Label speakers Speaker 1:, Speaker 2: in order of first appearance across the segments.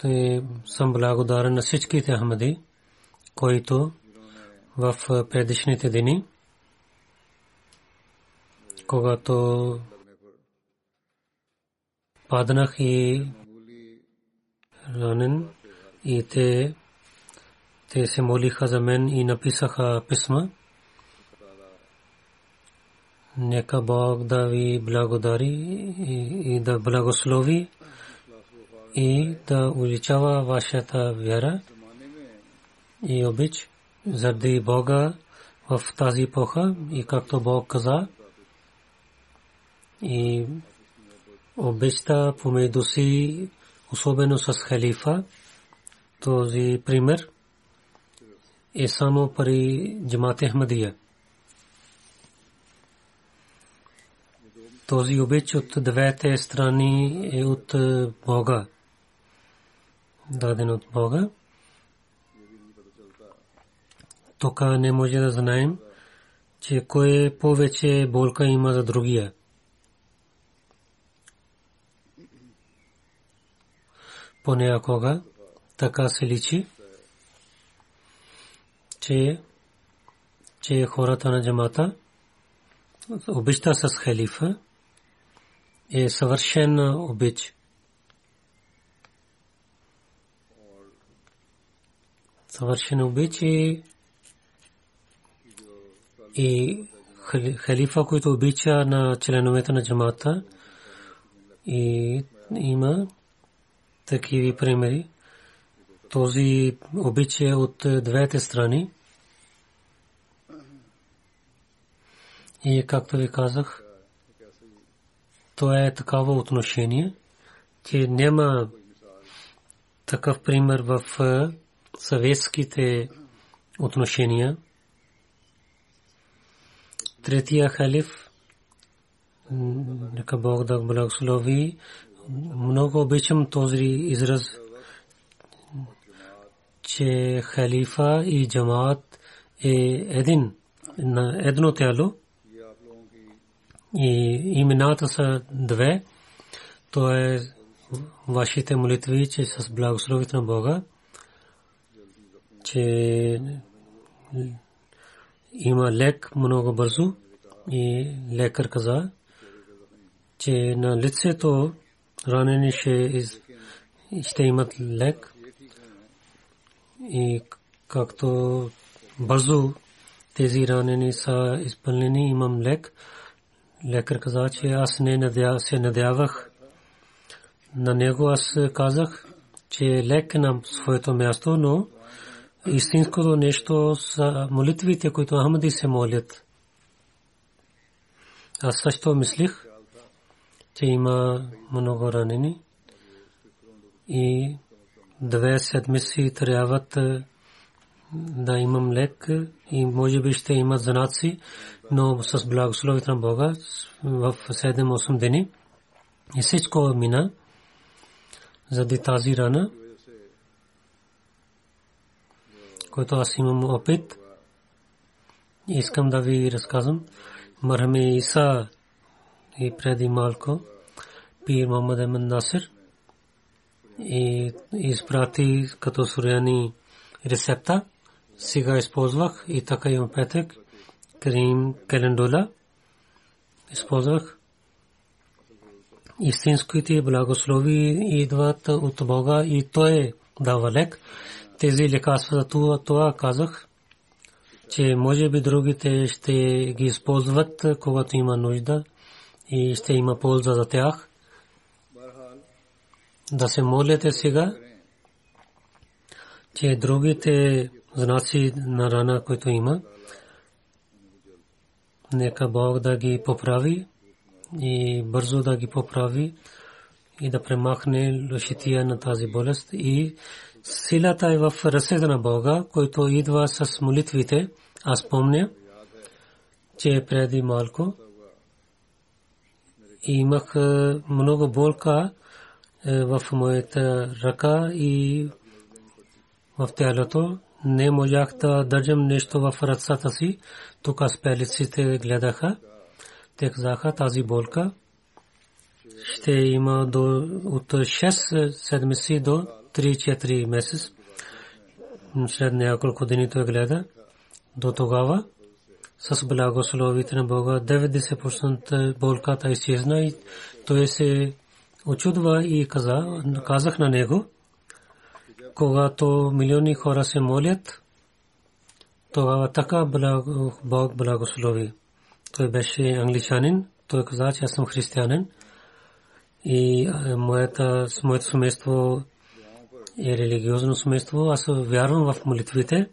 Speaker 1: Те съм благодарен на всичките Ахмади, които в предишните дни, когато паднах и ранен, и те, те се молиха за мен и написаха писма. Нека Бог да ви благодари и, да благослови и да увеличава вашата вяра и обич заради Бога в тази епоха и както Бог каза и обичта помежду си особено с халифа този пример е само при джамат Ахмадия. Този обич от двете страни е от Бога. Даден от Бога. Тук не може да знаем, че кое повече болка има за другия. Понякога така се личи, че, че хората на джамата обичта с халифа е съвършен обич. Съвършен обич и, и халифа, който обича на членовете на джамата и има такива примери. Този обич е от двете страни. И както ви казах, то е такава отношение, че няма такъв пример в съветските отношения. Третия халиф, нека Бог да благослови, много обичам този израз, че халифа и джамаат е един, на едно тяло и имената са две. То е вашите молитви, че с благословите на Бога, че има лек много бързо и лекар каза, че на лицето ранени ще, ще имат лек и както бързо тези ранени са изпълнени, имам лек. Лекар каза, че аз не надя, се надявах на него. Аз казах, че е лек на своето място, но истинското нещо са молитвите, които Ахмади се молят. Аз също мислих, че има много ранени и две седмици трябват да имам лек и може би ще имат занаци, но с благословите на Бога в 7-8 дни. И всичко мина заради тази рана, който аз имам опит. Искам да ви разказвам. Мархаме Иса и преди малко пир Мохаммад Ахмед Насир и изпрати като суряни рецепта. Сега използвах и така имам петък. Крим календула. Използвах истинските благослови идват от Бога и Той дава лек. Тези лекарства за това, това казах, че може би другите ще ги използват, когато има нужда и ще има полза за тях. Да се молите сега, че другите знаци на рана, които има, нека Бог да ги поправи и бързо да ги поправи и да премахне лошития на тази болест и силата е в ръцете на Бога, който идва с молитвите. Аз помня, че преди малко имах много болка е, в моята ръка и в тялото. Не можах да държам нещо в ръцата си. Тук спелиците гледаха. Те казаха тази болка ще има до, от 6 седмици до 3-4 месец. След няколко дни той гледа. До тогава с благословите на Бога 90% болката изчезна и той се очудва и каза, казах на него, когато милиони хора се молят, тогава така Бог благослови. Той беше англичанин, той каза, че аз съм християнин и моята, моето семейство е религиозно семейство. Аз вярвам в молитвите.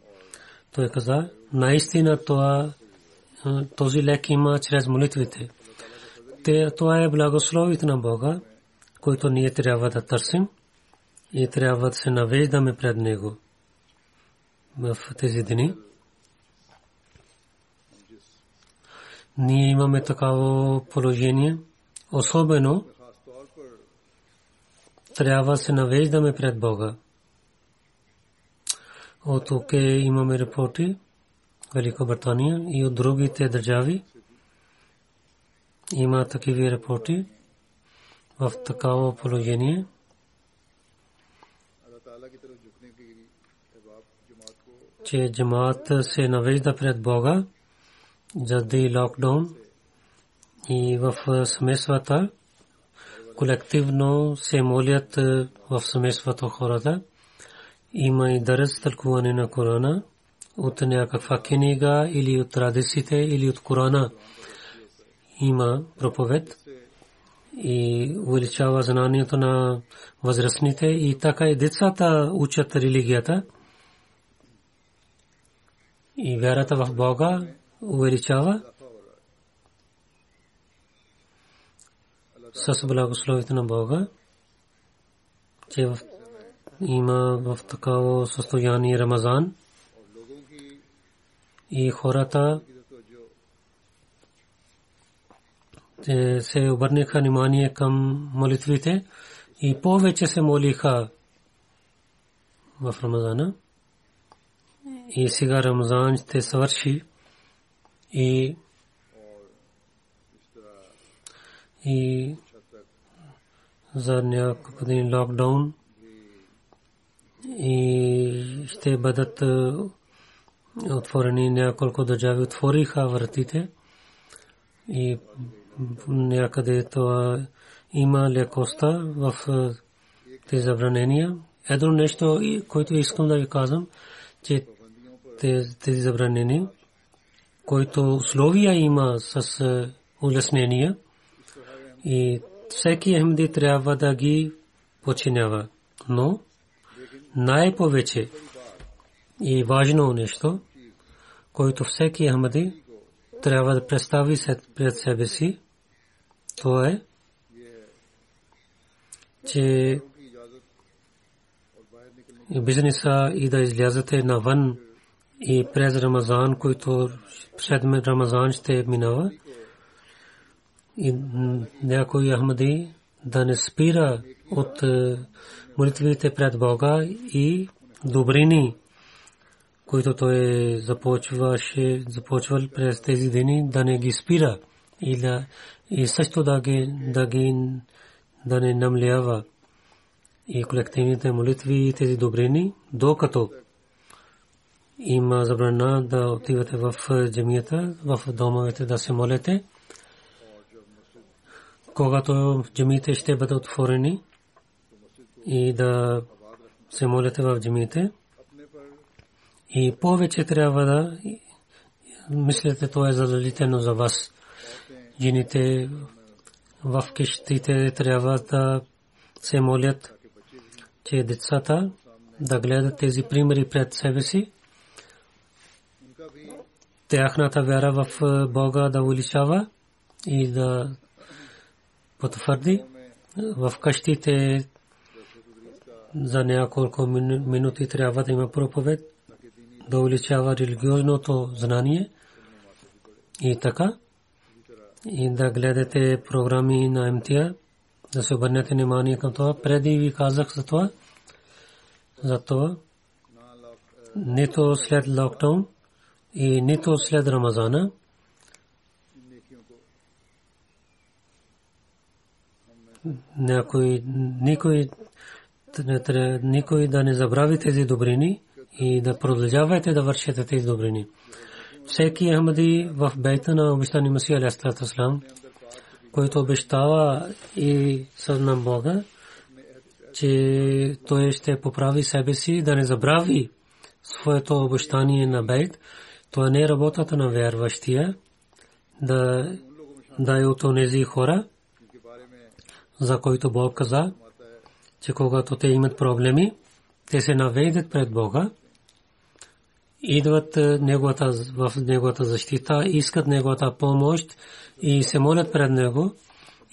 Speaker 1: Той каза, наистина това, този лек има чрез молитвите. Те, това е благословите на Бога, който ние трябва да търсим и трябва да се навеждаме пред Него в тези дни. Ние имаме такава положение, особено трябва да се навеждаме пред Бога. От ОК имаме репорти, Великобритания и от другите държави. Има такива репорти в такава положение. Че джамаат се навежда пред Бога заради локдаун и в семействата колективно се молят в семейството хората. Има и дърс тълкуване на Корана от някаква книга или от традициите или от Корана. Има проповед и увеличава знанието на възрастните и така и децата учат религията и вярата в Бога увеличава с благословите на Бога, че има в такава състояние Рамазан и хората се обърнаха внимание към молитвите и повече се молиха в Рамазана. И сега Рамазан ще свърши и и за няколко дни локдаун и ще бъдат отворени няколко държави отвориха вратите и някъде това има лекоста в тези забранения. Едно нещо, което искам да ви казвам, че тези забранения, които условия има с е, улеснения, и всеки Ахмади трябва да ги починява. Но най-повече и важно нещо, който всеки Ахмади трябва да представи пред себе си, то е, че бизнеса и да излязете навън и през Рамазан, който след Рамазан ще минава. И някой Ахмади да не спира от е, молитвите пред Бога и добрини, които той започваше, започвал през тези дни, да не ги спира и, да, и също да ги, да ги да не намлява и колективните молитви и тези добрини, докато има забрана да отивате в джамията, в домовете да се молите. Когато джамиите ще бъдат отворени и да се молите в джамиите, и повече трябва да мислите, то е задължително за вас. Жените в къщите трябва да се молят, че децата да гледат тези примери пред себе си тяхната вяра в Бога да увеличава и да потвърди в къщите за няколко минути трябва да има проповед да увеличава религиозното знание и така и да гледате програми на МТА да се обърнете внимание към това. Преди ви казах за това. За това нито след локдаун и нито след Рамазана. Някой, никой, никой да не забрави тези добрини и да продължавате да вършите тези добрини. Всеки Ахмади в бейта на обещани Масия Алясалам, който обещава и съзна Бога, че той ще поправи себе си, да не забрави своето обещание на бейт, това не е работата на вярващия да дай от тези хора, за които Бог каза, че когато те имат проблеми, те се наведат пред Бога, идват неговата, в неговата защита, искат неговата помощ и се молят пред него.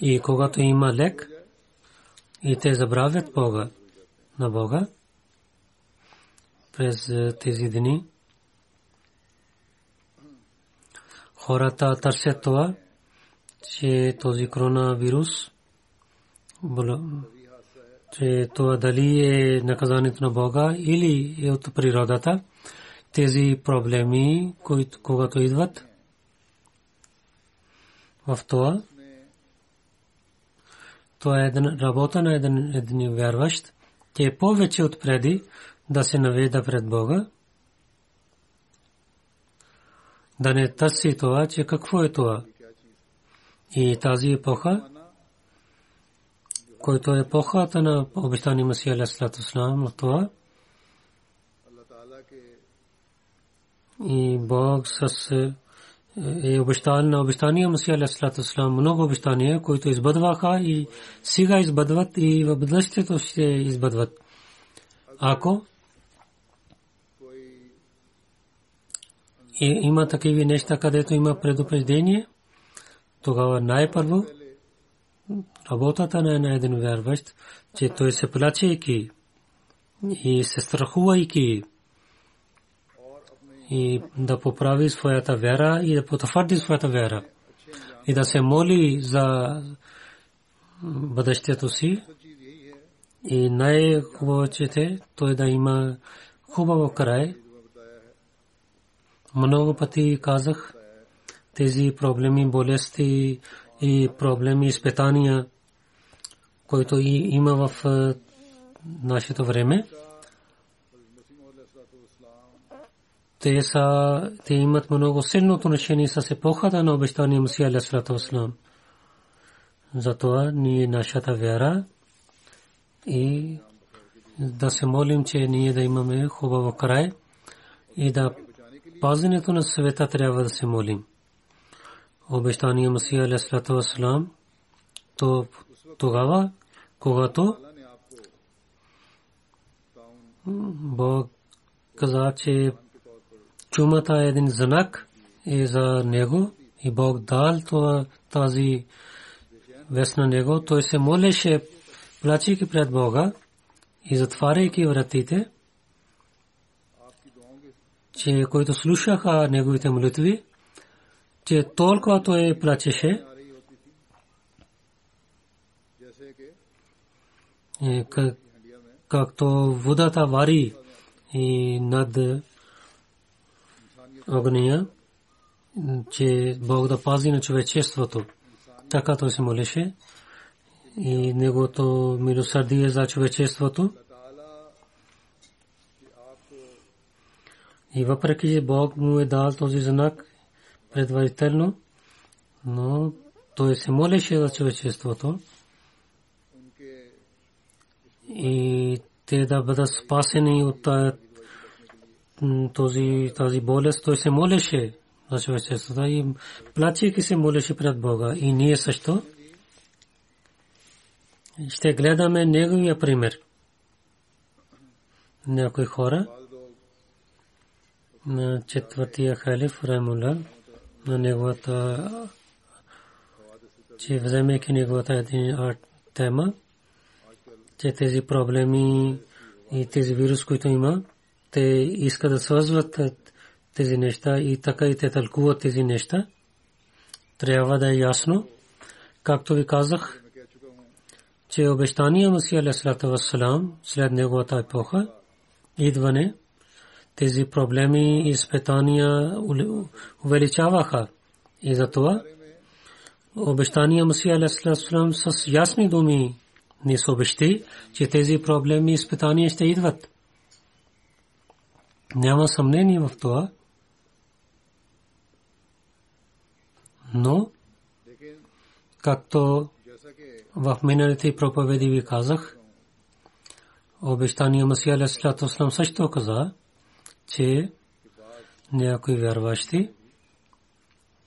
Speaker 1: И когато има лек, и те забравят Бога на Бога през тези дни. Хората търсят това, че този коронавирус, че това дали е наказанието на Бога или е от природата, тези проблеми, когато идват в това, това е една работа на един, един вярващ, че е повече от преди да се наведа пред Бога, да не търси това, че какво е това. И тази епоха, който е епохата на обещани Масия Алясалату Слам, това, и Бог с е обещал на обещания Масия Алясалату Слам, много обещания, които избъдваха и сега избъдват и в бъдещето ще избъдват. Ако и има такива неща, където има предупреждение, тогава най-първо работата на един вярващ, че той се плачейки и се страхувайки и да поправи своята вяра и да потвърди своята вяра и да се моли за бъдещето си и най-хубавото той да има хубаво край много пъти казах тези проблеми, болести и проблеми, изпитания, които и има в е, нашето време. Те, са, те имат много силно отношение с епохата на обещания Мусия Алясалату Васлам. Затова ние нашата вяра и да се молим, че ние да имаме хубаво край и да пазенето на света трябва да се молим. Обещания Масия Алейхиссалату Вассалам то тогава, когато Бог каза, че чумата е един знак и за него и Бог дал това тази вест на него, той се молеше, плачейки пред Бога и затваряйки вратите че които слушаха неговите молитви, че толкова той плачеше, както водата вари и над огния, че Бог да пази на човечеството. Така той се молеше и негото милосърдие за човечеството. И въпреки, че Бог му е дал този знак предварително, но той се молеше за човечеството и те да бъдат спасени от този, тази болест. Той се молеше за човечеството и плачейки се молеше пред Бога. И ние също ще гледаме неговия пример. Някои хора на четвъртия халиф Раймула на неговата че вземайки неговата тема, че тези проблеми и тези вирус, които има, те искат да свързват тези неща и така и те тълкуват тези неща. Трябва да е ясно, както ви казах, че обещания Масия Алейхиссалату Вассалам след неговата епоха, идване, тези проблеми и изпитания увеличаваха. И затова обещания Масия Алейхиссалам с ясни думи ни съобщи, че тези проблеми и изпитания ще идват. Няма съмнение в това. Но, както в миналите проповеди ви казах, обещания Масия Алейхиссалам също каза, че някои вярващи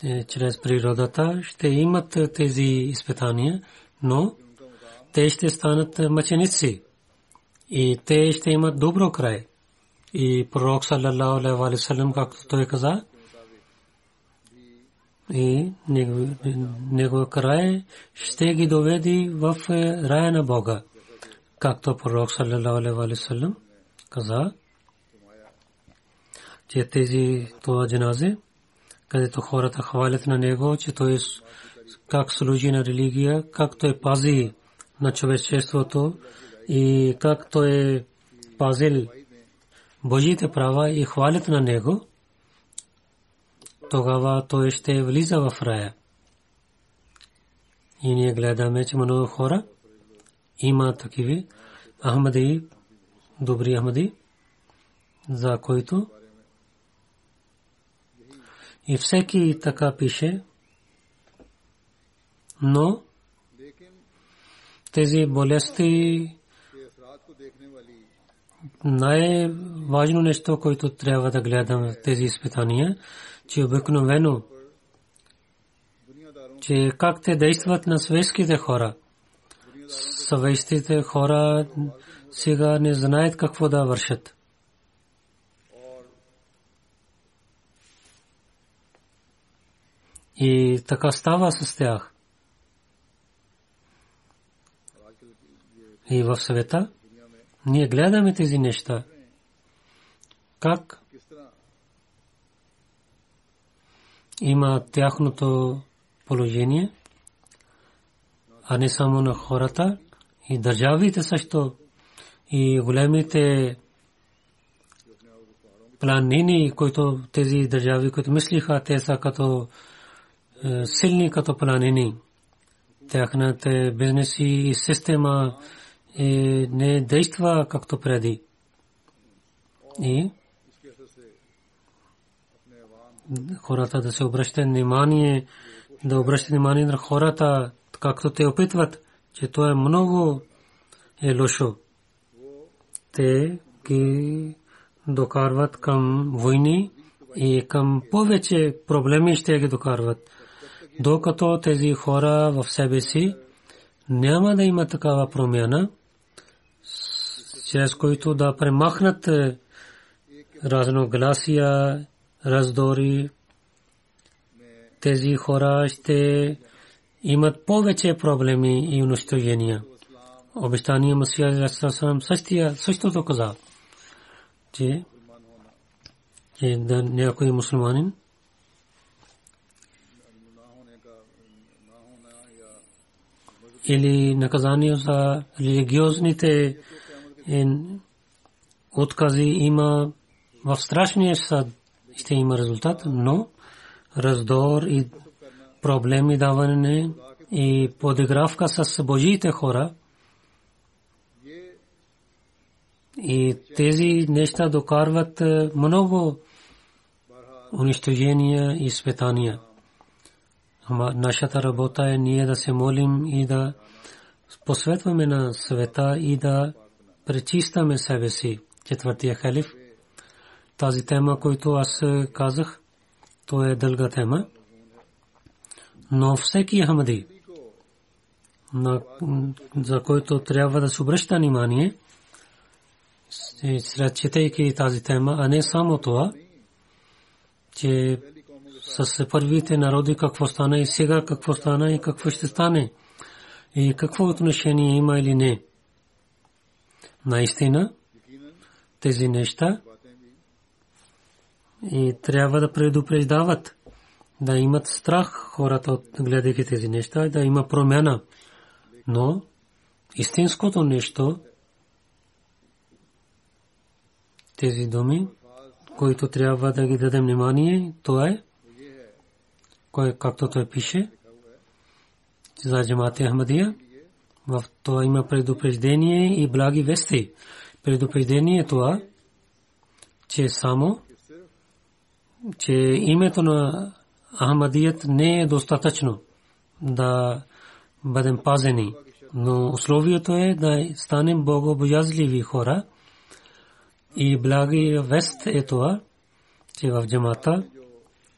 Speaker 1: е, чрез природата ще имат тези изпитания, но те ще станат мъченици и те ще имат добро край. И пророк саллалаху алейхи ва както той каза, и него край ще ги доведи в рая на Бога. Както пророк саллалаху алейхи ва каза, че тези това джаназе, където хората хвалят на него, че той как служи на религия, как той пази на човечеството и как той е пазил Божите права и хвалят на него, тогава той ще влиза в рая. И ние гледаме, че много хора има такива Ахмади, добри Ахмади, за които и всеки така пише, но тези болести най-важно нещо, което трябва да гледаме в тези изпитания, че обикновено, че как те действат на светските хора. Съвестите хора сега не знаят какво да вършат. И така става с тях. И в света ние гледаме тези неща. Как има тяхното положение, а не само на хората и държавите също и големите планини, които тези държави, които мислиха, те са като силни като планини. Тяхната бизнеси и система не действа както преди. И хората да се обръщат внимание, да обръщат внимание на хората, както те опитват, че то е много е лошо. Те ги докарват към войни и към повече проблеми ще ги докарват. Докато тези хора в себе си няма да има такава промяна, чрез които да премахнат е, разногласия, раздори. Тези хора ще имат повече проблеми и унищожения. Обещания Масия Алисалам същия, същото каза, че някой мусулманин или наказание за религиозните е, откази има в страшния съд ще има резултат, но раздор и проблеми даване и подигравка с Божиите хора и тези неща докарват е, много унищожения и изпитания. Нашата работа е ние да се молим и да посветваме на света и да пречистваме себе си. Четвъртия халиф. Тази тема, която аз казах, то е дълга тема. Но всеки Ахмади, за който трябва да се обръща внимание, сред четейки тази тема, а не само това, че с първите народи какво стана и сега какво стана и какво ще стане и какво отношение има или не. Наистина, тези неща и трябва да предупреждават, да имат страх хората гледайки тези неща, да има промяна. Но истинското нещо, тези думи, които трябва да ги дадем внимание, то е, кой, както той пише, за джамати Ахмадия, в това има предупреждение и благи вести. Предупреждение е това, че само, че името на Ахмадият не е достатъчно да бъдем пазени, но условието е да станем богобоязливи хора и благи вест е това, че в джамата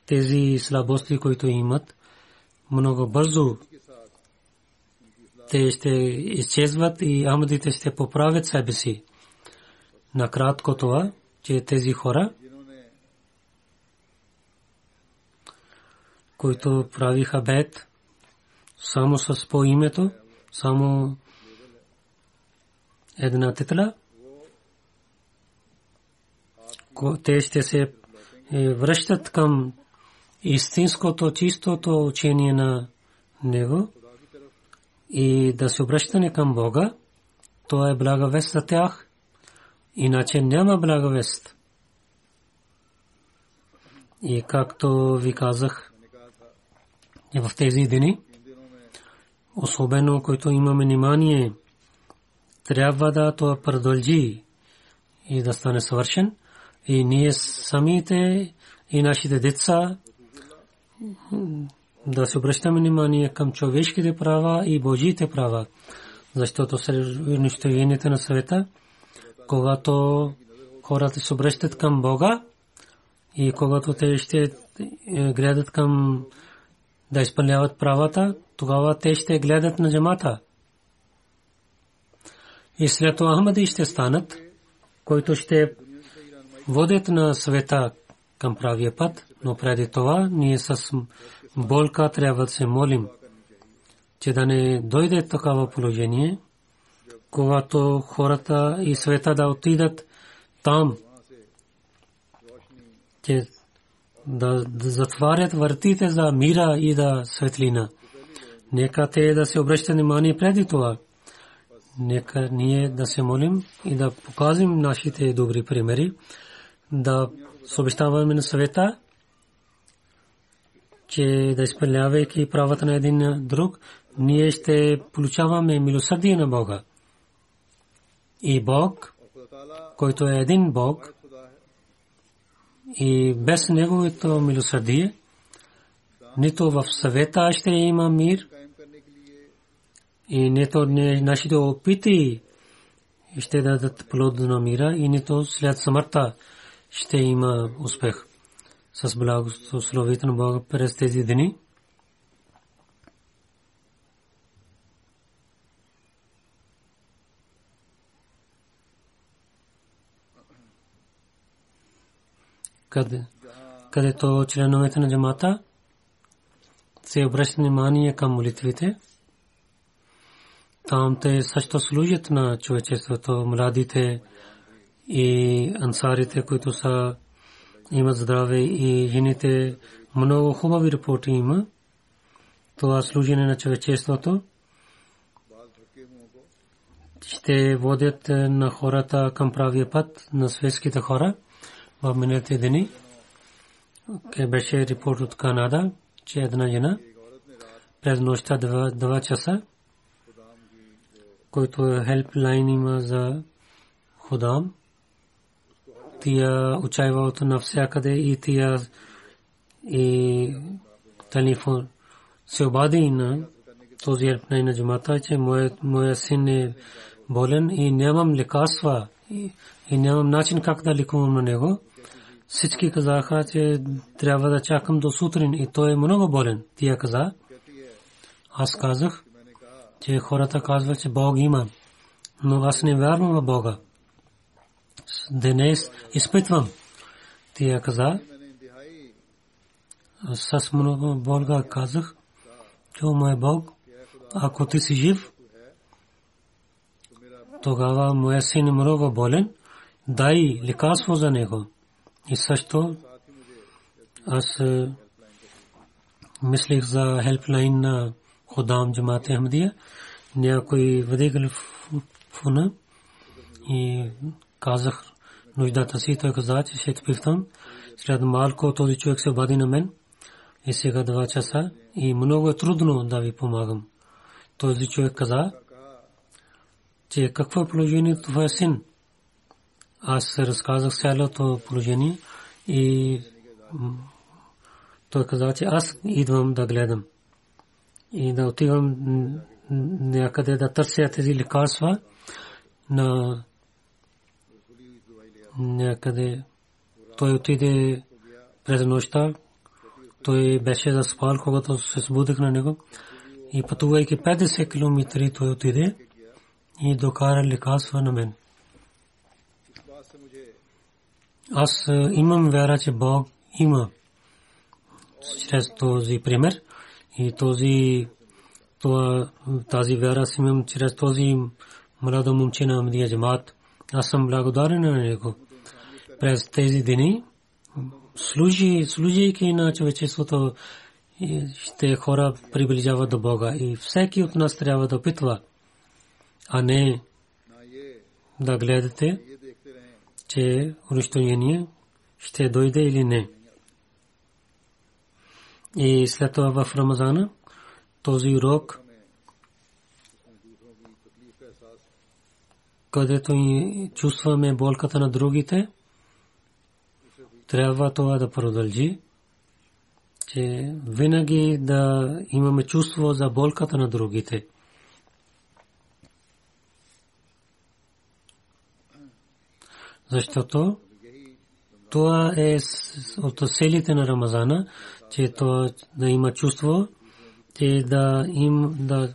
Speaker 1: тези слабости, които имат, много бързо те ще изчезват и амадите ще поправят себе си. Накратко това, че тези хора, които правиха бед само с по името, само една титла, те ще се е, връщат към истинското, чистото учение на него и да се обръщане към Бога, то е благовест за тях, иначе няма благовест. И както ви казах, в тези дни, особено който имаме внимание, трябва да това продължи и да стане съвършен. И ние самите и нашите деца да се обръщаме внимание към човешките права и Божиите права, защото унищожението на света, когато хората се обръщат към Бога и когато те ще е, гледат към да изпълняват правата, тогава те ще гледат на джамата. И след това Ахмади ще станат, които ще водят на света към правия път, но преди това ние с болка трябва да се молим, че да не дойде такава положение, когато хората и света да отидат там, че да затварят вратите за мира и да светлина. Нека те да се обръщат внимание преди това. Нека ние да се молим и да покажем нашите добри примери, да съобщаваме на света, че да изпълнявайки правата на един друг, ние ще получаваме милосърдие на Бога. И Бог, който е един Бог, и без Неговото милосърдие, нито в съвета ще има мир, и нито нашите опити ще дадат плод на мира, и нито след смъртта ще има успех с благословието на Бога през тези дни. къде, където членовете на джамата се обръщат внимание към молитвите. Там те също служат на човечеството, младите и ансарите, които са има здраве и жените много хубави репорти има. Това служене на човечеството ще водят на хората към правия път на светските хора в миналите дни. Беше репорт от Канада, че една жена през нощта 2 часа, който е хелплайн има за ходам. Тия учайва от навсякъде и тия и телефон се обади на този хелплайн на джамата, че моя син е болен и нямам лекарства и нямам начин как да лекувам на него. Всички казаха, че трябва да чакам до сутрин и той е много болен. Тия каза. Аз казах, че хората казват, че Бог има. Но аз не вярвам в Бога. Днес изпитвам. Тия каза. С много Бога казах, че мой Бог, ако ти си жив, тогава моя син е много болен, дай лекарство за него. И също аз мислих за хелплайн на Ходам Джамат Ахмадия. Някой въдегали фона и казах нуждата си. Той каза, че ще питам. След малко този човек се обади на мен. И сега два часа. И много е трудно да ви помагам. Този човек каза, че какво е положението това е син. Аз разказах цялото положение и той каза, че аз идвам да гледам и да отивам някъде да търся тези лекарства на някъде. Той отиде през нощта. Той беше заспал, когато се събудих на него. И пътувайки 50 км той отиде и докара лекарства на мен. Аз имам вяра, че Бог има чрез този пример и този това, тази вяра си имам чрез този младо момче на Амдия Джамат. Аз съм благодарен на него. През тези дни, служи, служейки на човечеството, ще хора приближават до Бога. И всеки от нас трябва да опитва, а не да гледате че унищожение ще дойде или не. И след това в Рамазана този урок, където чувстваме болката на другите, трябва това да продължи, че винаги да имаме чувство за болката на другите. защото това е от селите на Рамазана, че то да има чувство, че да им да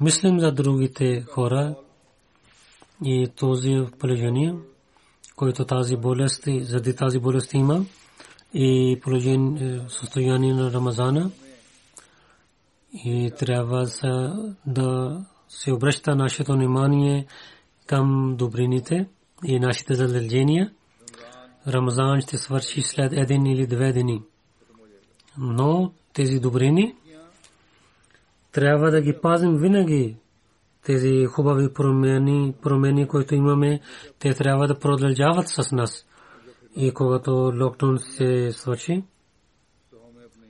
Speaker 1: мислим за другите хора и този положение, който тази болест, заради тази болест има и положение, състояние на Рамазана и трябва да се обръща нашето внимание към добрините и нашите задължения. Рамазан ще свърши след един или две дни. Но тези добрини трябва да ги пазим винаги. Тези хубави промени, промени, които имаме, те трябва да продължават с нас. И когато локдаун се свърши,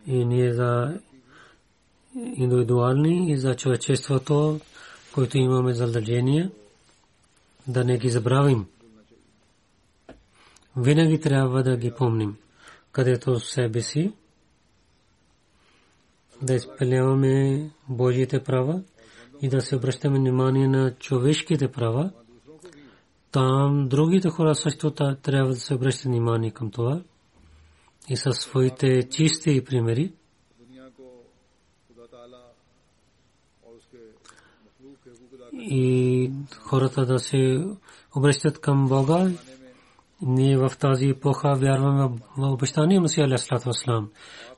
Speaker 1: и ние за индивидуални и за човечеството, които имаме задължения, да не ги забравим винаги трябва да ги помним, където себе си, да изпълняваме Божиите права и да се обръщаме внимание на човешките права. Там другите хора също трябва да се обръщат внимание към това и със своите чисти примери. И хората да се обръщат към Бога ние в тази епоха вярваме в обещания Масия Алейхиссалату Вассалам.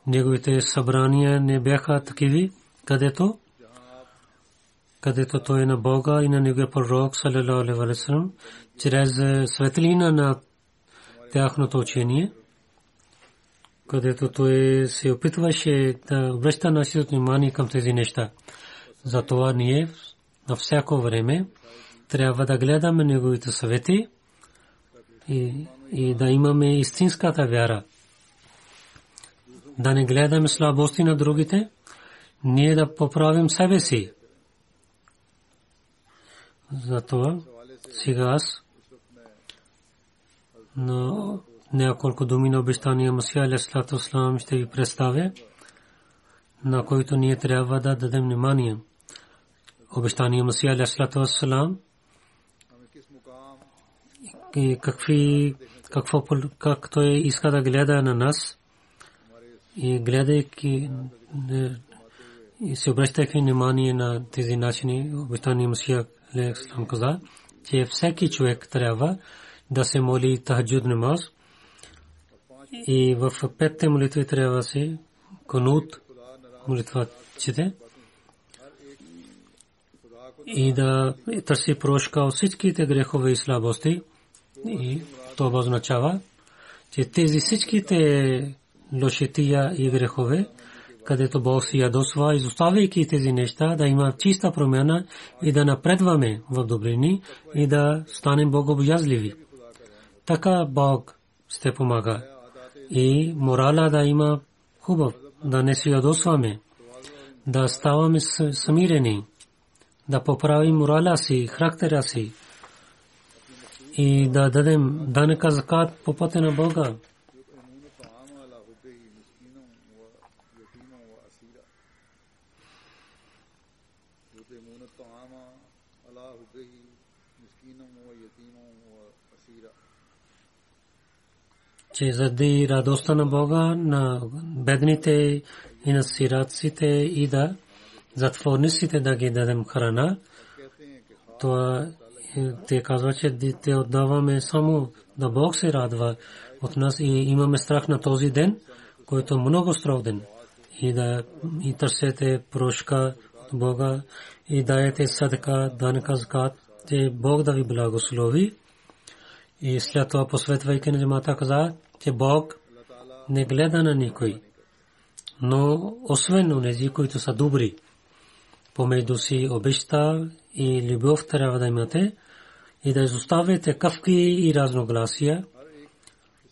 Speaker 1: Неговите събрания не бяха такиви, където където той на Бога и на неговия пророк салалаху алейхи вассалам чрез светлина на тяхното учение където той се опитваше да връща нашето внимание към тези неща. Затова ние на всяко време трябва да гледаме неговите съвети и, и да имаме истинската вяра. Да не гледаме слабости на другите, ние да поправим себе си. Затова сега аз но няколко думи на обещания Масия Алейхиссалату Вассалам ще ви представя, на които ние трябва да дадем внимание. Обещания Масия Алейхиссалату Вассалам и какви, какво, как той иска да гледа на нас и гледайки и се обръщайки внимание на тези начини, обещания Масия Алейхиссалам каза, че всеки човек трябва да се моли тахаджуд намаз и в петте молитви трябва се конут молитва чете и да търси прошка от всичките грехове и слабости. И това означава, че тези всичките лошития и грехове, където Бог си ядосва, изоставяйки тези неща, да има чиста промяна и да напредваме в добрини и да станем богобоязливи. Така Бог ще помага. И морала да има хубав, да не си ядосваме, да ставаме самирени, да поправим морала си, характера си и да дадем данъка закат по пътя на Бога. Че заради радостта на Бога, на бедните и на сираците и да затворниците да ги дадем храна. Това те казват, че те отдаваме само да Бог се радва от нас и имаме страх на този ден, който е много строг ден. И да и търсете прошка от Бога и даете садка, данка закат, че Бог да ви благослови. И след това посветвайки на джамата каза, че Бог не гледа на никой, но освен онези, които са добри, помежду си обеща и любов трябва да имате и да изоставяте кавки и разногласия.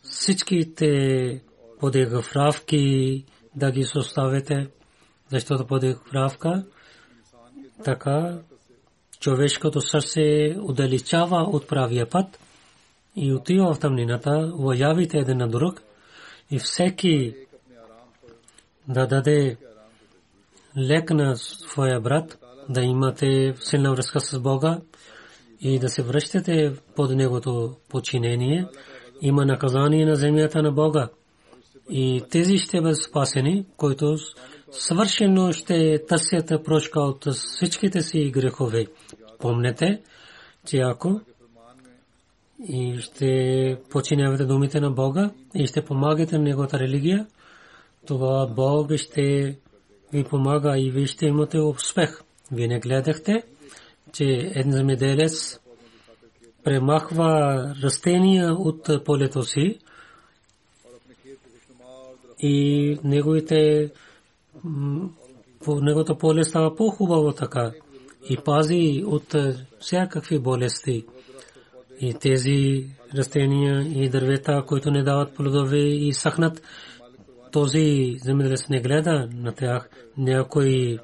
Speaker 1: Всичките подигравки да ги оставяте, защото подигравка така човешкото сърце удалечава от правия път и отива в тъмнината, уважавайте един на друг и всеки да даде лек на своя брат, да имате силна връзка с Бога и да се връщате под Негото подчинение. Има наказание на земята на Бога. И тези ще бъдат спасени, които съвършено ще търсят прошка от всичките си грехове. Помнете, че ако и ще починявате думите на Бога и ще помагате на Неговата религия, това Бог ще ви помага и ви ще имате успех. Вие не гледахте, че един земеделец премахва растения от полето си и неговите неговото поле става по-хубаво така и пази от всякакви болести и тези растения и дървета, които не дават плодове и сахнат, този земеделец не гледа на тях. Някой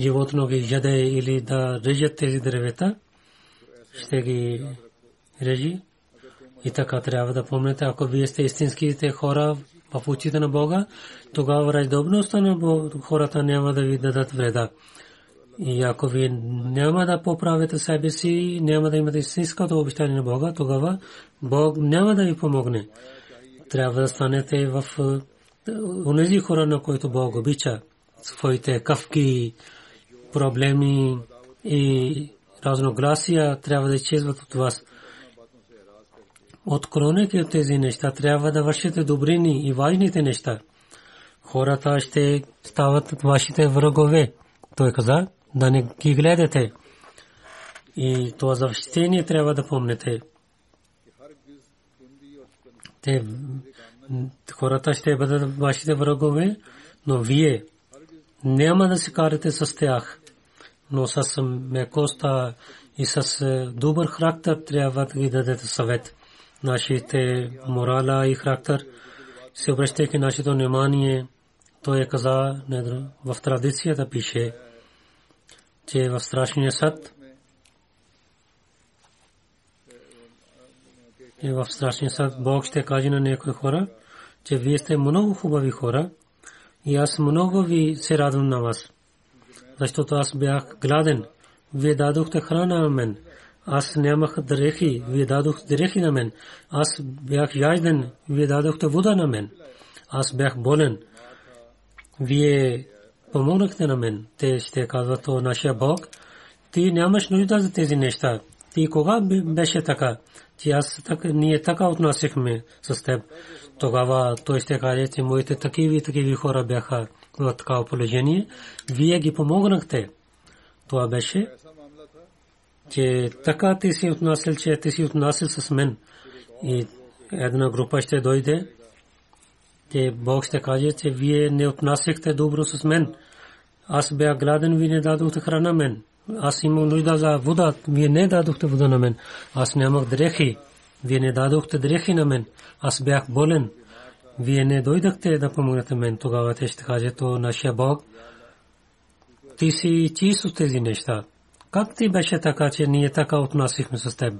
Speaker 1: животно ги яде или да режат тези дървета, ще ги режи. И така трябва да помните, ако вие сте истинските хора в очите на Бога, тогава раздобността на хората няма да ви дадат вреда. И ако вие няма да поправите себе си, няма да имате истинското обещание на Бога, тогава Бог няма да ви помогне. Трябва да станете в онези хора, на които Бог обича. Своите кавки, проблеми и разногласия трябва да изчезват от вас. Откронете от тези неща, трябва да вършите добрини и важните неща. Хората ще стават вашите врагове. Той каза, да не ги гледате. И това защитение трябва да помните. Те хората ще бъдат вашите врагове, но вие няма да се карате с тях, но с мекоста и с е, добър характер трябва да ги дадете съвет. Нашите морала и характер се обръщайки нашето внимание, той е каза в традицията пише, че в страшния съд и в страшния съд Бог ще каже на някои хора, че вие сте много хубави хора и аз много ви се радвам на вас. Защото аз бях гладен. Вие дадохте храна на мен. Аз нямах дрехи. Вие дадохте дрехи на мен. Аз бях яйден. Вие дадохте вода на мен. Аз бях болен. Вие помогнахте на мен. Те ще казват, то нашия Бог. Ти нямаш нужда за тези неща. Ти кога беше така? Ти аз така, ние така отнасяхме с теб. Тогава той ще каже, че моите такива и такива хора бяха в такава положение. Вие ги помогнахте. Това беше, че така ти си отнасял, че ти си отнасял с мен. И една група ще дойде, че Бог ще каже, че вие не отнасяхте добро с мен. Аз бях гладен, вие не дадохте храна мен. Аз имам нужда за вода, вие не дадохте вода на мен. Аз нямах дрехи, вие не дадохте дрехи на мен. Аз бях болен. Вие не дойдахте да помогнете мен. Тогава те ще каже, то нашия Бог. Ти си чист от тези неща. Как ти беше така, че ние така отнасихме с теб?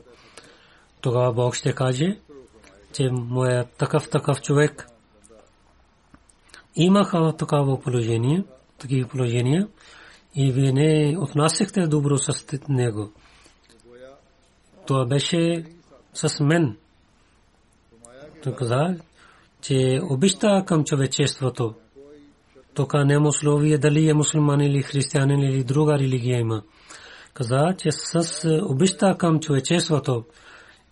Speaker 1: Тогава Бог ще каже, че моя такъв такъв човек имаха такава положение, такива положения и вие не отнасяхте добро с него. Това беше с мен. Той каза, че обичта към човечеството. Тук няма условие дали е мусулманин или християнин или друга религия има. Каза, че с обичта към човечеството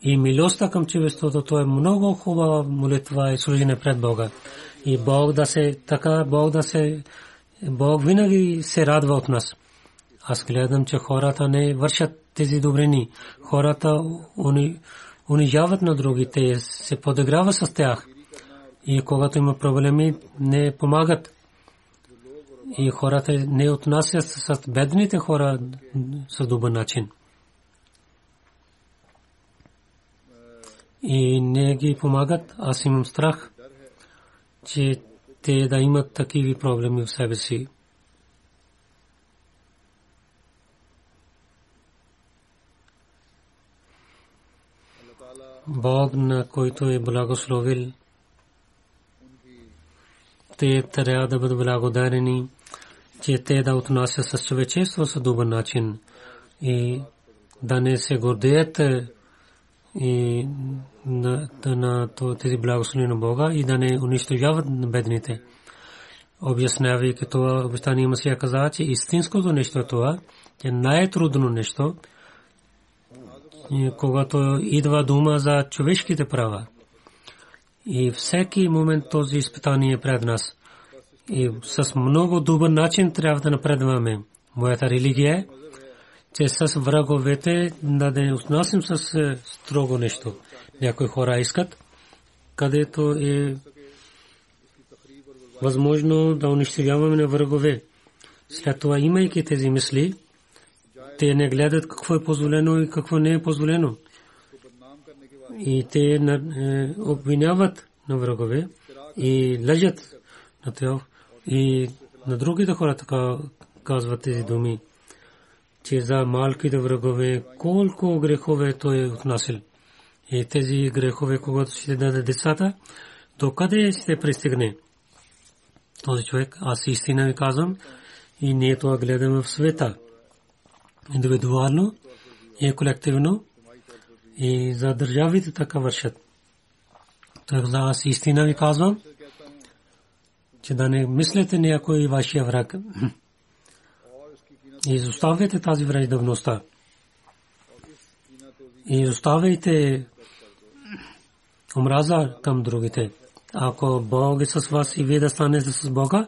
Speaker 1: и милостта към човечеството, то е много хубава молитва и служене пред Бога. И Бог да се така, Бог да се, Бог винаги се радва от нас. Аз гледам, че хората не вършат тези добрини. Хората унижават на другите, се подиграва с тях. И когато има проблеми, не помагат. И хората не отнасят с бедните хора с добър начин. И не ги помагат. Аз имам страх, че те да имат такива проблеми в себе си. Бог, на който е благословил, те трябва да бъдат благодарени, че те да отнасят с човечество с добър начин и да не се гордеят и на, тези благословени на Бога и да не унищожават бедните. Обяснявайки това, обещание Масия каза, че истинското нещо е това, че най-трудно нещо – когато идва дума за човешките права. И всеки момент този изпитание е пред нас. И с много добър начин трябва да напредваме. Моята религия е, че с враговете да не отнасим с е, строго нещо. Някои хора искат, където е възможно да унищожаваме на врагове. След това, имайки тези мисли, те не гледат какво е позволено и какво не е позволено. И те е, обвиняват на врагове и лъжат на тях. И на другите хора така казват тези думи, че за малките врагове колко грехове той е отнасил. И тези грехове, когато ще даде децата, до къде ще пристигне този човек. Аз истина ви казвам и ние това гледаме в света индивидуално и колективно и за държавите така вършат. За аз истина ви казвам, че да не мислите някой вашия враг. Изоставяйте тази враждебността. Изоставяйте омраза към другите. Ако Бог е с вас и вие да станете с Бога,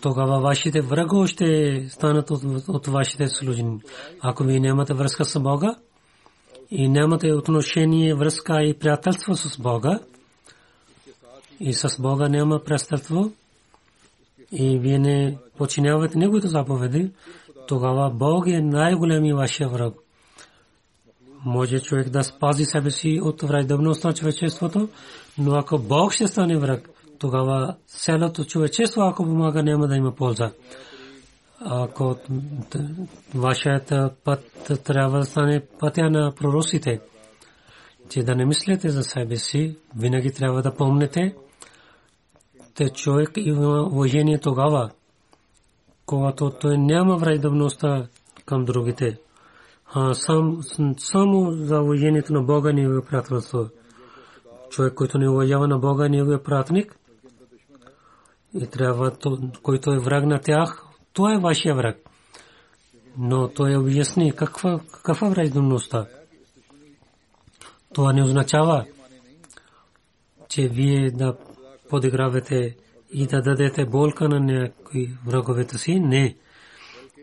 Speaker 1: тогава вашите врагове ще станат от, от вашите служени. Ако вие нямате връзка с Бога и нямате отношение, връзка и приятелство с Бога, и с Бога няма приятелство, и вие не починявате Неговите заповеди, тогава Бог е най-големи вашия враг. Може човек да спази себе си от враждебността на човечеството, но ако Бог ще стане враг, тогава цялото човечество, ако помага, няма да има полза. Ако вашият път трябва да стане пътя на пророците, че да не мислите за себе си, винаги трябва да помните, те човек има уважение тогава, когато той няма враждебността към другите. А сам, само за уважението на Бога не е приятелство. Човек, който не уважава на Бога, не е пратник. И трябва, който е враг на тях, той е вашия враг. Но той обясни каква, каква враждебността. Това не означава, че вие да подигравате и да дадете болка на някои враговете си. Не.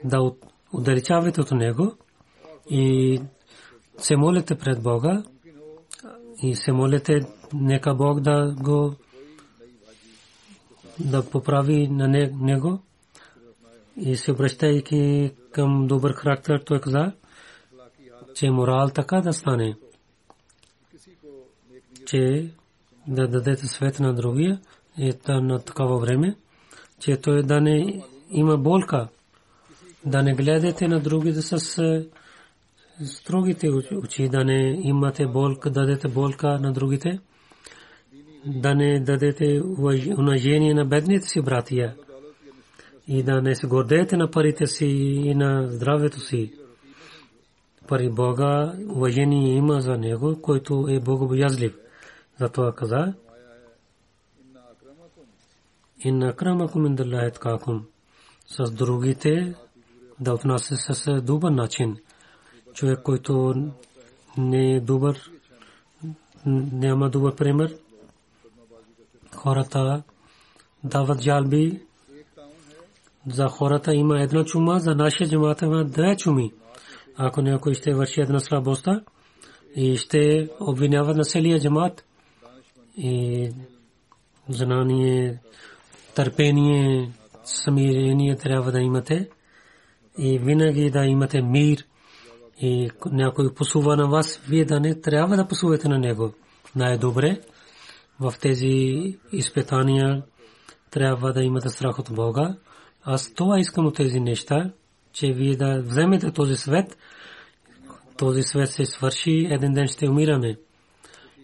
Speaker 1: Да удалечавате от него и се молите пред Бога и се молите нека Бог да го да поправи на него и се обръщайки към добър характер, той каза, че морал така да стане, че да дадете свет на другия и на такова време, че той да не има болка, да не гледате на другите с е, строгите очи, да не имате болка, дадете болка на другите, да не дадете уважение на бедните си братия и да не се гордеете на парите си и на здравето си. Пари Бога уважение има за него, който е богобоязлив. Затова каза, Инна акрамакум индаллахи ткакум. С другите да отнася с добър начин. Човек, който не е добър, няма добър пример. Хората дават жалби. За хората има една чума, за нашия джамата има две чуми. Ако някой ще върши една слабоста и ще обвинява на целия джамат и знание, търпение, смирение трябва да имате и винаги да имате мир и някой посува на вас, вие да не трябва да посувате на него. Най-добре в тези изпитания трябва да имате страх от Бога. Аз това искам от тези неща, че вие да вземете този свет, този свет се свърши, един ден ще умираме.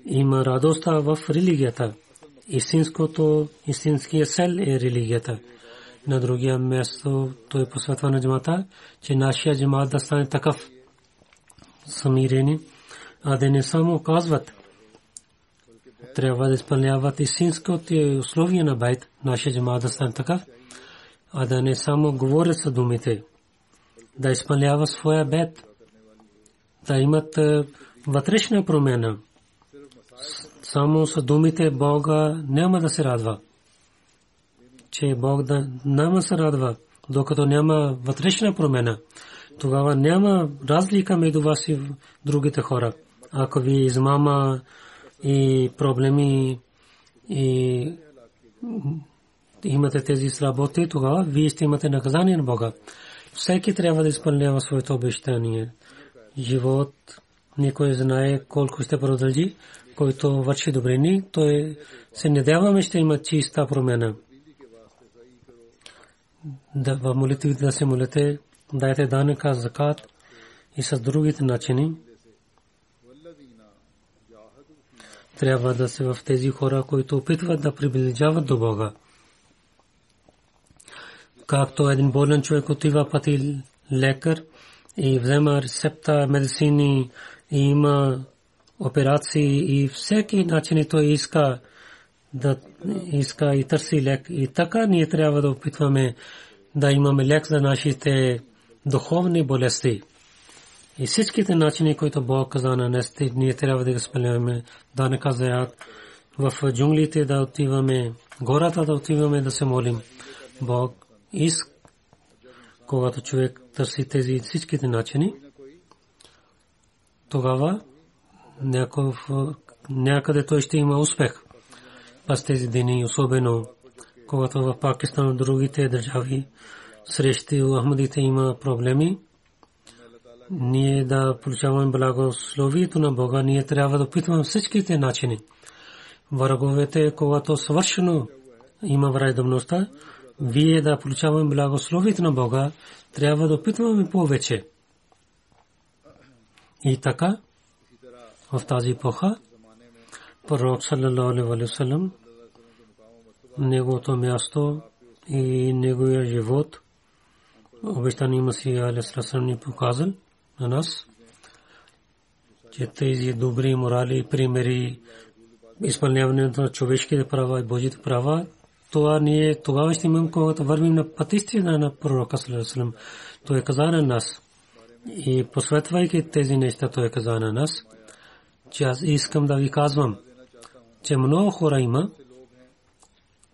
Speaker 1: Има радостта в религията. Истинското, истинския сел е религията. На другия място той посветва на джамата, че нашия джамат да стане такъв самирени, а да не само казват, трябва да изпълняват истинското условие на байт, нашия джамат да стане такъв, а да не само говорят с думите, да изпълнява своя бед, да имат вътрешна промена само с думите Бога няма да се радва. Че Бог да няма се радва, докато няма вътрешна промена. Тогава няма разлика между вас и другите хора. Ако ви измама и проблеми и имате тези слаботи, тогава вие ще имате наказание на Бога. Всеки трябва да изпълнява своето обещание. Живот никой знае колко ще продължи който върши добрини, той се надяваме ще има чиста промена. Да в молитви да се молите, дайте данъка, закат и с другите начини. Трябва да се в тези хора, които опитват да приближават до Бога. Както един болен човек отива пъти лекар и взема рецепта медицини и има операции и всеки начин той иска да иска и търси лек. И така ние трябва да опитваме да имаме лек за нашите духовни болести. И всичките начини, които Бог каза на нас, ние трябва да ги споделяме, да не казаят в джунглите да отиваме, гората да отиваме да се молим. Бог иска, когато човек търси тези всичките начини, тогава някъде той ще има успех. През тези дни, особено когато в Пакистан и другите държави срещу Ахмадите има проблеми, ние да получаваме благословието на Бога, ние трябва да опитваме всичките начини. Враговете, когато свършено има враждебността, вие да получаваме благословието на Бога, трябва да опитваме повече. И така, в тази епоха, пророк саллалаху саллям, място и неговия живот, обещани Масия алейхи ни показал на нас, че тези добри морали, примери, изпълняването на човешките права и Божите права, това ние тогава ще вървим на пътистина на пророка Салерасалам. Той е каза на нас. И посветвайки тези неща, той е каза на нас, че аз искам да ви казвам, че много хора има,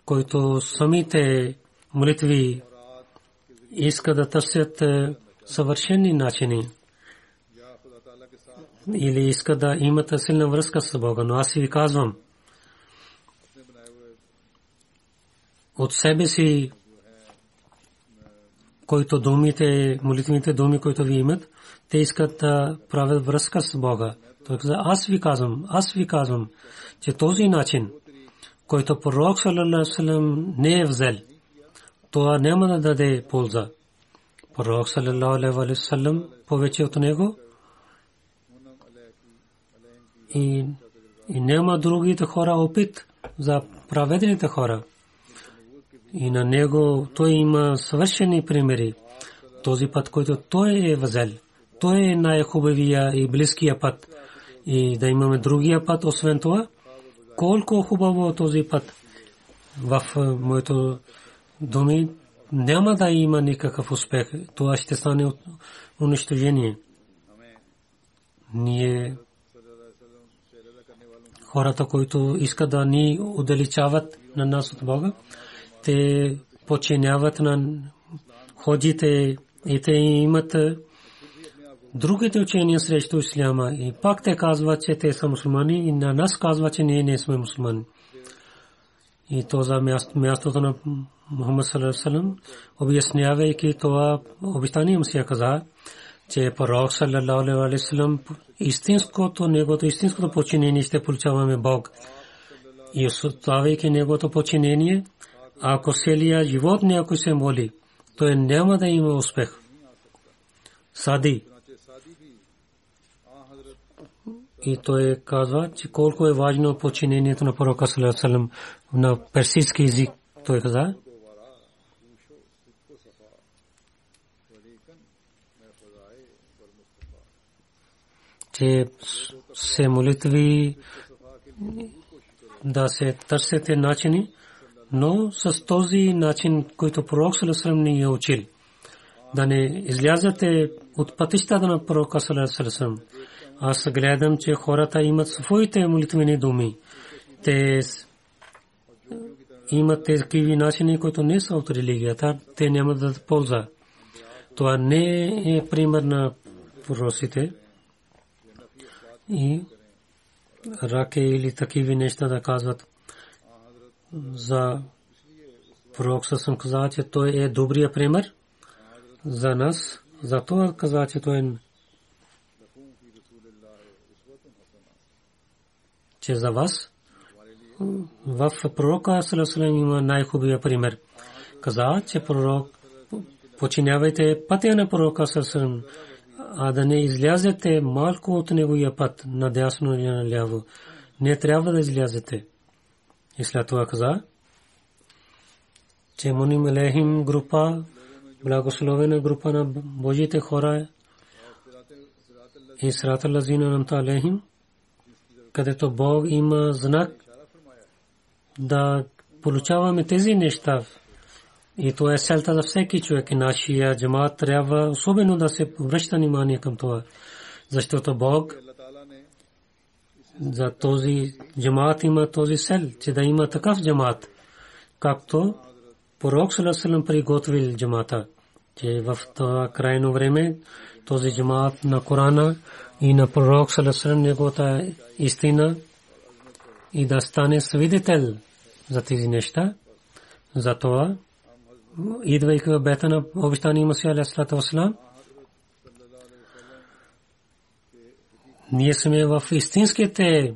Speaker 1: които самите молитви искат да търсят е, съвършени начини или искат да имат силна връзка с Бога. Но аз ви казвам, от себе си, които думите, молитвените думи, които ви имат, те искат да правят връзка с Бога. Той каза, аз ви казвам, аз ви казвам, че този начин, който пророк саллалаху не е взел, това няма да даде полза. Пророк саллалаху повече от него и, и няма другите хора опит за праведените хора. И на него той има съвършени примери. Този път, който той е възел, той е най-хубавия и близкия път. И да имаме другия път, освен това, колко хубаво този път в моето думи няма да има никакъв успех. Това ще стане унищожение. Ние хората, които искат да ни удалечават на нас от Бога, те починяват на ходите и те имат другите учения срещу исляма. И пак те казват, че те са мусулмани и на нас казват, че ние не сме мусулмани. И то за мястото на Мухаммад саллаллаху обяснявайки това обещание му се каза, че пророк саллаллаху алейхи вассалам истинското неговото истинското подчинение ще получаваме Бог. И оставайки неговото подчинение, ако целия живот някой се моли, той няма да има успех. Сади. И той казва, че колко е важно подчинението на пророка саллаллаху на персийски език. Той каза, че се молитви да се търсите начини, но с този начин, който пророк Салесалам ни е учил. Да не излязате от пътищата на пророка Салесалам. Аз гледам, че хората имат своите молитвени думи. Те имат такива начини, които не са от религията. Те няма да полза. Това не е пример на проросите и раке или такива неща да казват за пророк съм казал, че той е добрия пример за нас. За това каза, че той е че за вас в пророка Салесалем има най-хубавия пример. Каза, че пророк починявайте пътя на пророка Салесалем а да не излязете малко от неговия път, надясно или наляво. Не трябва да излязете. И след това каза, че Муним Алехим група, благословена група на Божите хора и Срата Лазина Намта Алехим, където Бог има знак да получаваме тези неща и това е селта за всеки човек. И нашия джамаат трябва особено да се връща внимание към това. Защото Бог за този джамаат има този сел, че да има такъв джамаат, както пророк Салесалам приготвил джамаата, че в това крайно време този джамаат на Корана и на пророк Салесалем неговата истина и да стане свидетел за тези неща. Затова, идвайки в бета на обещания Масия Алейхиссалату Вассалам, ние сме в истинските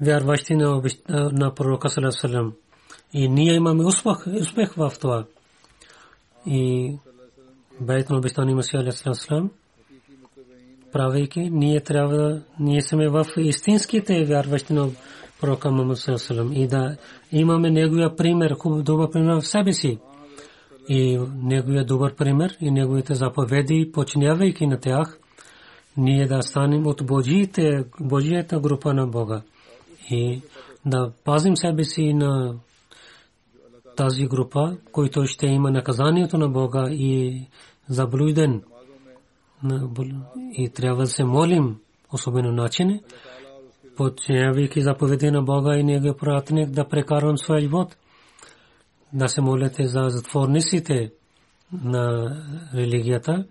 Speaker 1: вярващи на, на пророка Салесалем. И ние имаме успех, успех в това. И бейт на обещания Масия Алейхиссалам правейки, ние трябва, ние сме в истинските вярващи на пророка Мухаммад и да имаме неговия пример, добър пример в себе си. И неговия добър пример и неговите заповеди, починявайки на тях, ние да станем от Божиите, Божията група на Бога. И да пазим себе си на тази група, който ще има наказанието на Бога и заблуден и трябва да се молим особено начин, подчинявайки заповеди на Бога и Неговия пратник да прекарвам своя живот, да се молите за затворниците на религията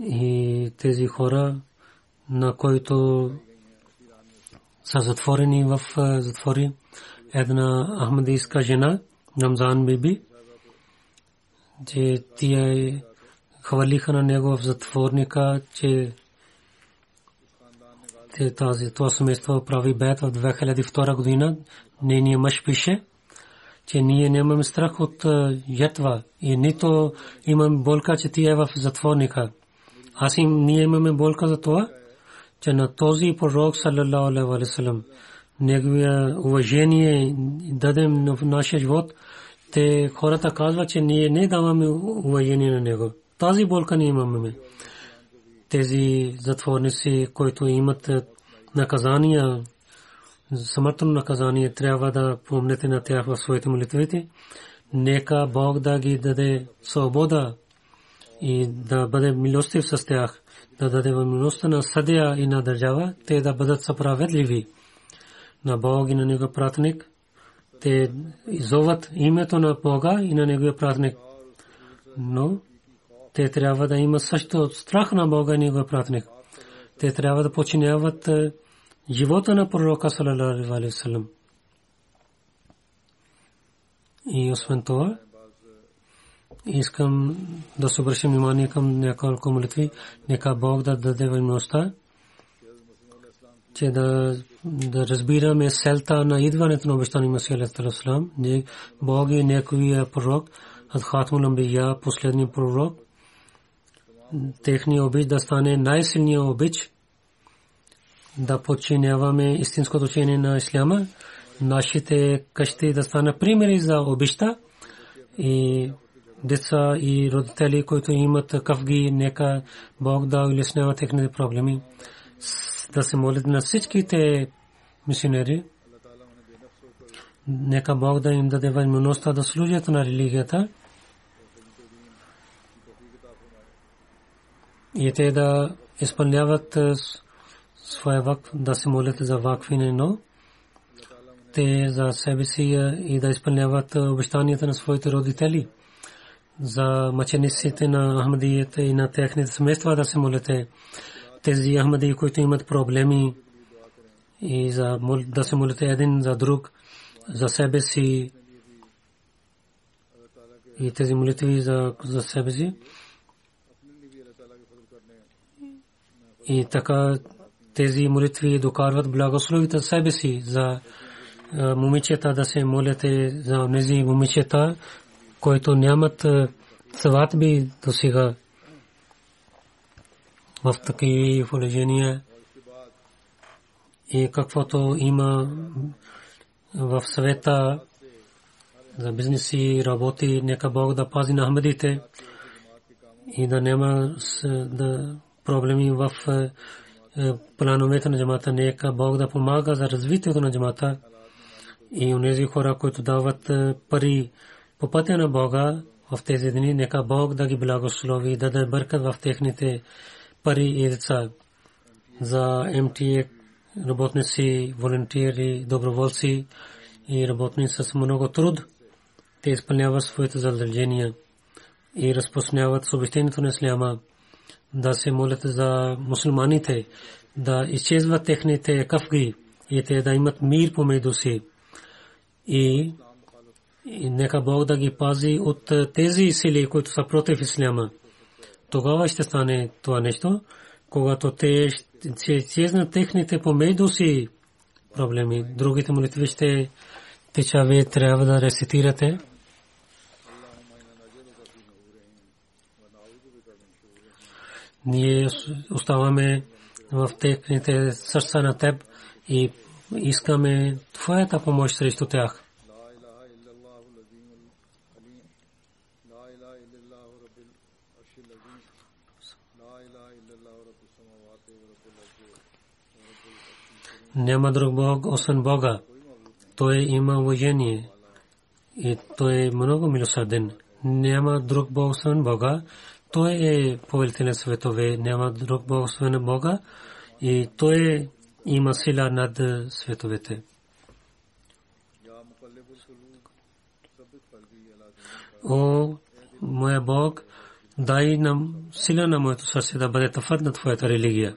Speaker 1: и тези хора, на които са затворени в затвори. Една ахмадийска жена, Намзан Биби, че е хвалиха на него в затворника, че тази, това семейство прави бед в 2002 година. Нейният мъж пише, че ние нямаме страх от ятва и нито имаме болка, че ти е в затворника. Аз им, ние имаме болка за това, че на този пророк, него тази болка не имаме. Тези затворници, които имат наказания, смъртно наказание, трябва да помнете на тях в своите молитвите. Нека Бог да ги даде свобода и да бъде милостив с тях, да даде милостта на съдия и на държава, те да бъдат справедливи на Бог и на Него пратник. Те изоват името на Бога и на Неговия пратник. Но те трябва да имат също страх на Бога и Негов пратник. Те трябва да починяват е, живота на пророка салалаху алейхи салам. И освен това, искам да се обръщам внимание към няколко молитви. Нека Бог да даде възможността, че да, да разбираме селта на идването на обещани Масия Бог е някой пророк, от Хатмул Амбия, последния пророк, техния обич да стане най-силния обич, да подчиняваме истинското учение на Исляма, нашите къщи да станат примери за обичта и деца и родители, които имат кавги, нека Бог да улеснява техните проблеми, да се молят на всичките мисионери. Нека Бог да им даде възможността да служат на религията и те да изпълняват своя вак, да се молят за вакфине, но те за себе си и да изпълняват обещанията на своите родители за мъчениците на Ахмадията и на техните семейства да се молите. Тези Ахмади, които имат проблеми и за да се молите един за друг, за себе си и тези молитви за, за себе си. И така тези молитви докарват благословите себе си за момичета да се молите за тези момичета, които нямат сватби до сега в такива положения и каквото има в света за бизнеси, работи, нека Бог да пази на Ахмедите и да няма да проблеми в е, е, плановете на джамата. Нека Бог да помага за развитието на джамата и онези хора, които дават е, пари по пътя на Бога в тези дни, нека Бог да ги благослови да даде бъркат в техните пари и деца за МТА работници, волонтери, доброволци и работници с много труд. Те изпълняват своите задължения и разпространяват съобщението на Исляма да се молят за мусулманите, да изчезват техните кафги и те да имат мир помежду си. И, и нека Бог да ги пази от тези сили, които са против исляма. Тогава ще стане това нещо, когато те ще изчезнат техните помежду си проблеми. Другите молитви ще теча вие трябва да рецитирате. Ние оставаме в техните сърца на теб и искаме твоята помощ срещу тях. Няма друг Бог, освен Бога. Той има уважение и той е много милосърден. Няма друг Бог, освен Бога. Той е повелител на светове. Няма друг Бог, освен Бога. И той има сила над световете. О, моя Бог, дай нам сила на моето сърце да бъде тафът на Твоята религия.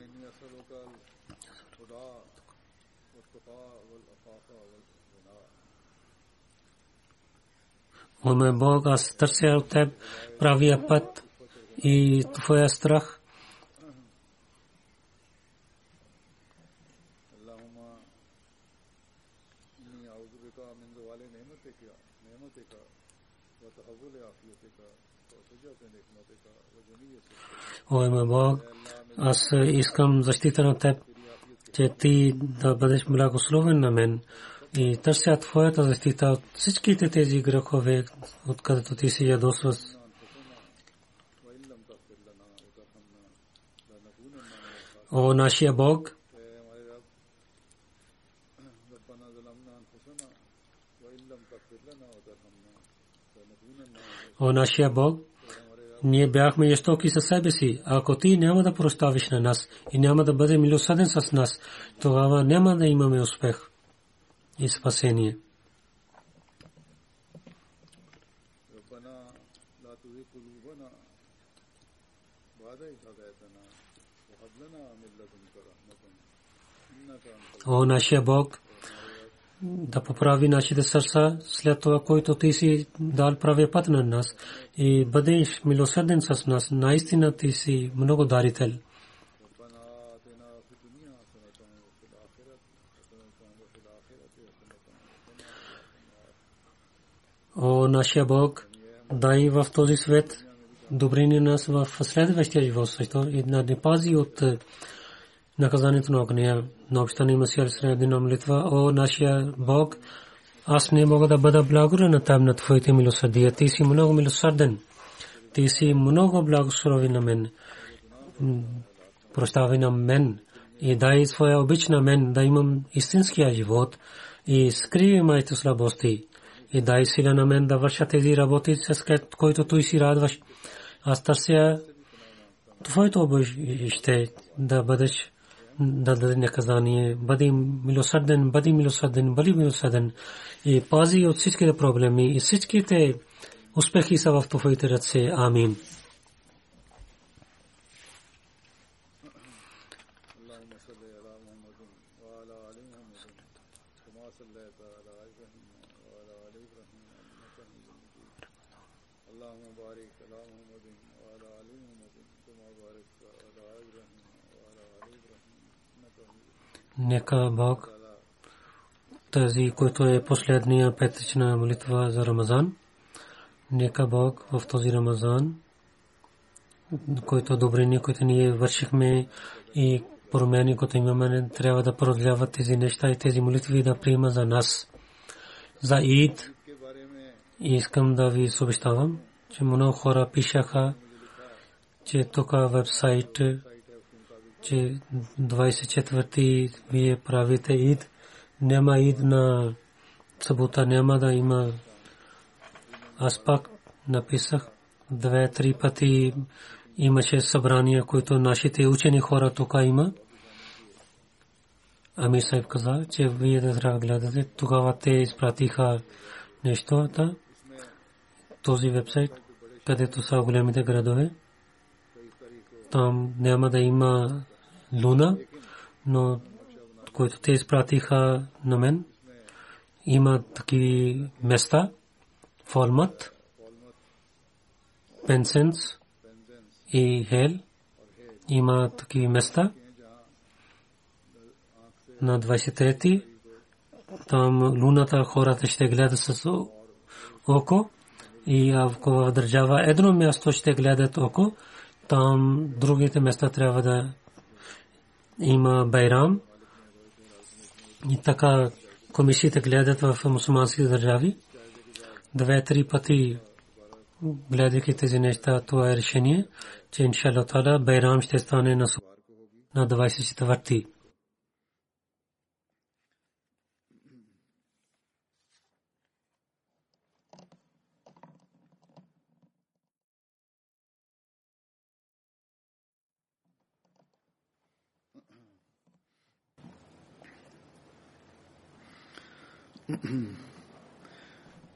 Speaker 1: О, мой Бог, аз търся от Теб правия път и Твоя страх. О, мой Бог, аз искам защита на Теб, че Ти да бъдеш благословен на мен и търся Твоята защита от всичките тези грехове, откъдето Ти си ядосва. О, нашия Бог, О, нашия Бог, ние бяхме жестоки със себе си. Ако ти няма да прощавиш на нас и няма да бъде милосъден с нас, тогава няма да имаме успех и спасение. О, нашия Бог, да поправи нашите сърца след това, който ти си дал правия път на нас и бъдеш милосърден с нас. Наистина ти си много дарител. О, нашия Бог, дай в този свет добрини нас в следващия живот също и да не пази от наказанието на огня. На обща ни Масия Средина молитва, о нашия Бог, аз не мога да бъда благодарен Теб на Твоите милосърдия. Ти си много милосърден. Ти си много благослови на мен. Прощавай на мен и дай своя обич на мен да имам истинския живот и скриви моите слабости и дай сила на мен да върша тези работи, с които той си радваш. Аз търся Твоето обещание да бъдеш да даде наказание. Бъди милосърден, бъди милосърден, бъди милосърден и пази от всичките проблеми и всичките успехи са в Твоите ръце. Амин. Нека Бог тази, който е последния петъчна молитва за Рамазан, нека Бог в този Рамазан, който добрини, които ние вършихме и промени, които имаме, трябва да продляват тези неща и тези молитви да приема за нас. За Ид искам да ви съобщавам, че много хора пишаха, че тук вебсайт че 24-ти вие правите ид, няма ид на събота, няма да има. Аз пак написах две-три пъти имаше събрания, които нашите учени хора тук има. Ами Сайб каза, че вие да трябва гледате. Тогава те изпратиха нещата. Този вебсайт, където са големите градове. Там няма да има луна, но които те изпратиха на мен, има такива места, формат, пенсенс и хел, има такива места. На 23 там луната хората ще гледат с око и ако в държава едно място ще гледат око, там другите места трябва да има байрам. И така комисиите гледат в мусулмански държави. Две-три пъти гледайки тези неща, това е решение, че иншалла байрам ще стане на 24